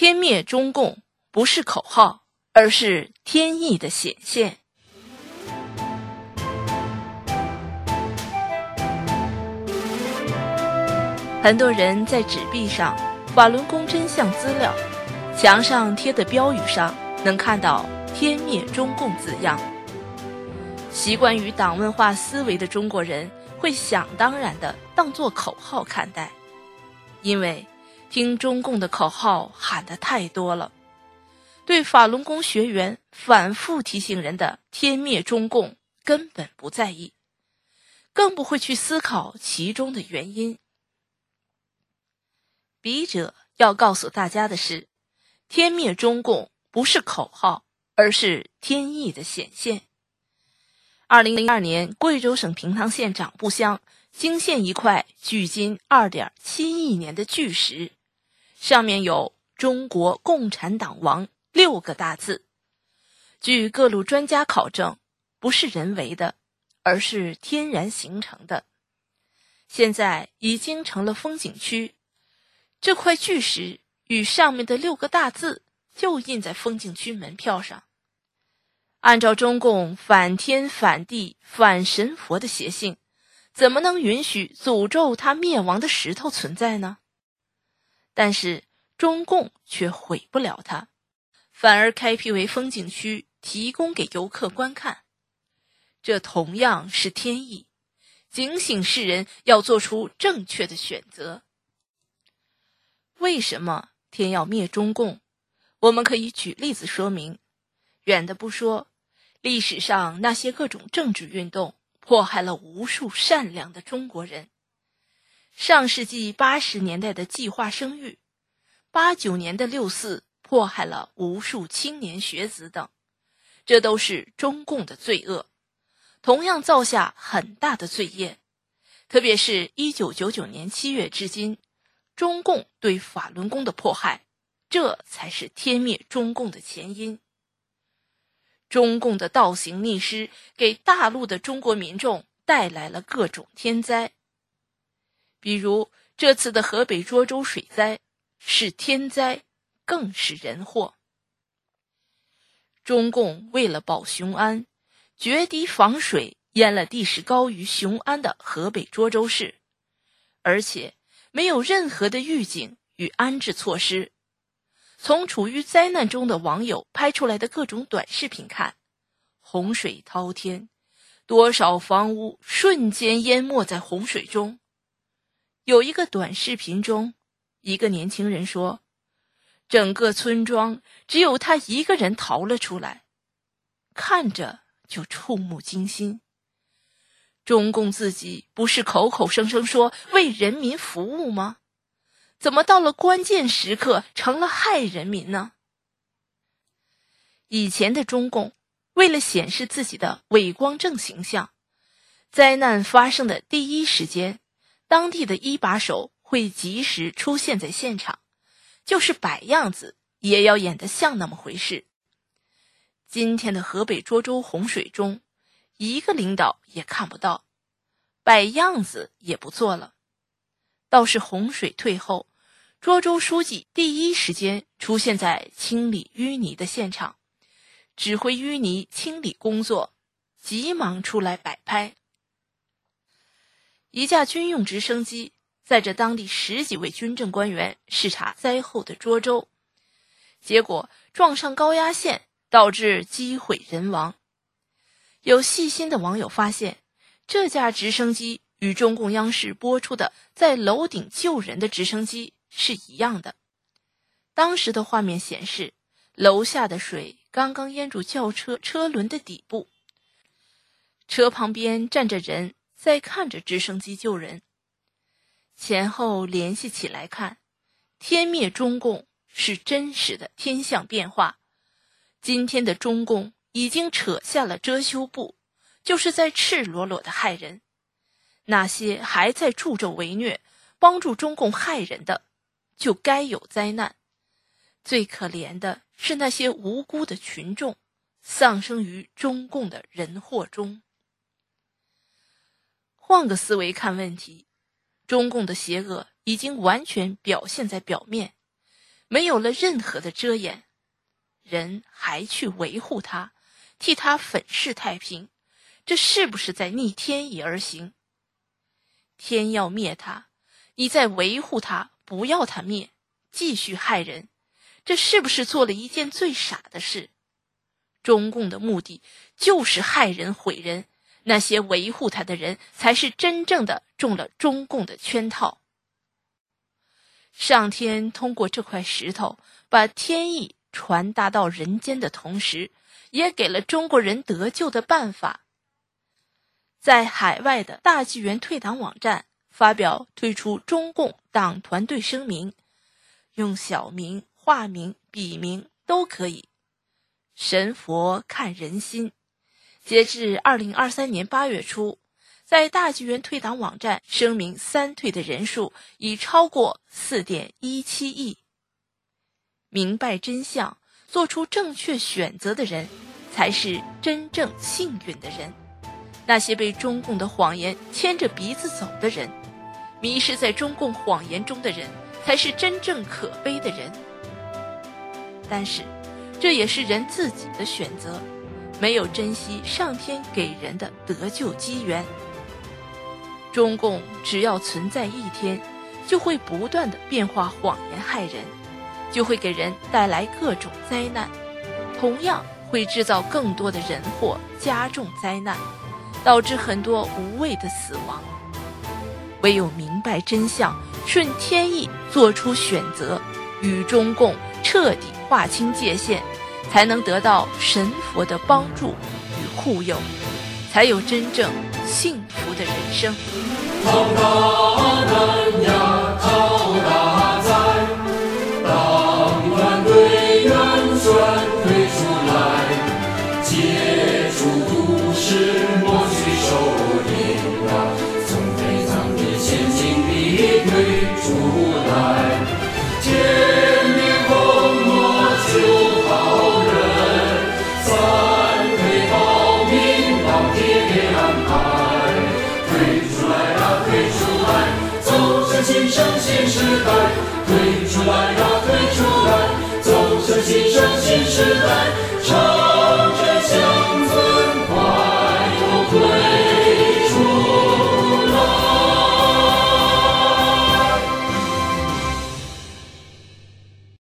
天灭中共不是口号，而是天意的显现。很多人在纸币上、法轮功真相资料、墙上贴的标语上，能看到“天灭中共”字样。习惯于党文化思维的中国人，会想当然的当作口号看待，因为听中共的口号喊得太多了，对法轮功学员反复提醒人的“天灭中共”根本不在意，更不会去思考其中的原因。笔者要告诉大家的是，“天灭中共”不是口号，而是天意的显现。二零零二年，贵州省平塘县长布乡惊现一块距今二点七亿年的巨石，上面有“中国共产党亡”六个大字。据各路专家考证，不是人为的，而是天然形成的。现在已经成了风景区。这块巨石与上面的六个大字就印在风景区门票上。按照中共反天反地反神佛的邪性，怎么能允许诅咒他灭亡的石头存在呢？但是中共却毁不了它，反而开辟为风景区，提供给游客观看。这同样是天意，警醒世人要做出正确的选择。为什么天要灭中共？我们可以举例子说明。远的不说，历史上那些各种政治运动迫害了无数善良的中国人。上世纪八十年代的计划生育，八九年的六四迫害了无数青年学子等，这都是中共的罪恶，同样造下很大的罪业。特别是一九九九年七月至今。中共对法轮功的迫害，这才是天灭中共的前因。中共的倒行逆施，给大陆的中国民众带来了各种天灾。比如这次的河北涿州水灾，是天灾，更是人祸。中共为了保雄安，决堤防水，淹了地势高于雄安的河北涿州市，而且。没有任何的预警与安置措施。从处于灾难中的网友拍出来的各种短视频看，洪水滔天，多少房屋瞬间淹没在洪水中。有一个短视频中，一个年轻人说：“整个村庄只有他一个人逃了出来，看着就触目惊心。”中共自己不是口口声声说为人民服务吗？怎么到了关键时刻成了害人民呢？以前的中共为了显示自己的伟光正形象，灾难发生的第一时间，当地的一把手会及时出现在现场，就是摆样子也要演得像那么回事。今天的河北涿州洪水中。一个领导也看不到，摆样子也不做了。倒是洪水退后，涿州书记第一时间出现在清理淤泥的现场，指挥淤泥清理工作，急忙出来摆拍。一架军用直升机载着当地十几位军政官员视察灾后的涿州，结果撞上高压线，导致机毁人亡。有细心的网友发现，这架直升机与中共央视播出的在楼顶救人的直升机是一样的。当时的画面显示，楼下的水刚刚淹住轿车车轮的底部，车旁边站着人在看着直升机救人。前后联系起来看，天灭中共是真实的天象变化。今天的中共。已经扯下了遮羞布，就是在赤裸裸的害人。那些还在助纣为虐、帮助中共害人的，就该有灾难。最可怜的是那些无辜的群众，丧生于中共的人祸中。换个思维看问题，中共的邪恶已经完全表现在表面，没有了任何的遮掩，人还去维护它，替它粉饰太平，这是不是在逆天意而行？天要灭它，你在维护它，不要它灭，继续害人，这是不是做了一件最傻的事？中共的目的就是害人毁人，那些维护他的人才是真正的中了中共的圈套。上天通过这块石头把天意传达到人间的同时，也给了中国人得救的办法。在海外的大纪元退党网站发表退出中共党团队声明，用小名、化名、笔名都可以。神佛看人心，截至二零二三年八月初，在大纪元退党网站声明三退的人数已超过四点一七亿。明白真相、做出正确选择的人，才是真正幸运的人。那些被中共的谎言牵着鼻子走的人，迷失在中共谎言中的人，才是真正可悲的人。但是。这也是人自己的选择，没有珍惜上天给人的得救机缘。中共只要存在一天，就会不断的变化谎言害人，就会给人带来各种灾难，同样会制造更多的人祸，加重灾难，导致很多无谓的死亡。唯有明白真相，顺天意做出选择，与中共彻底。划清界限，才能得到神佛的帮助与护佑，才有真正幸福的人生。浩大南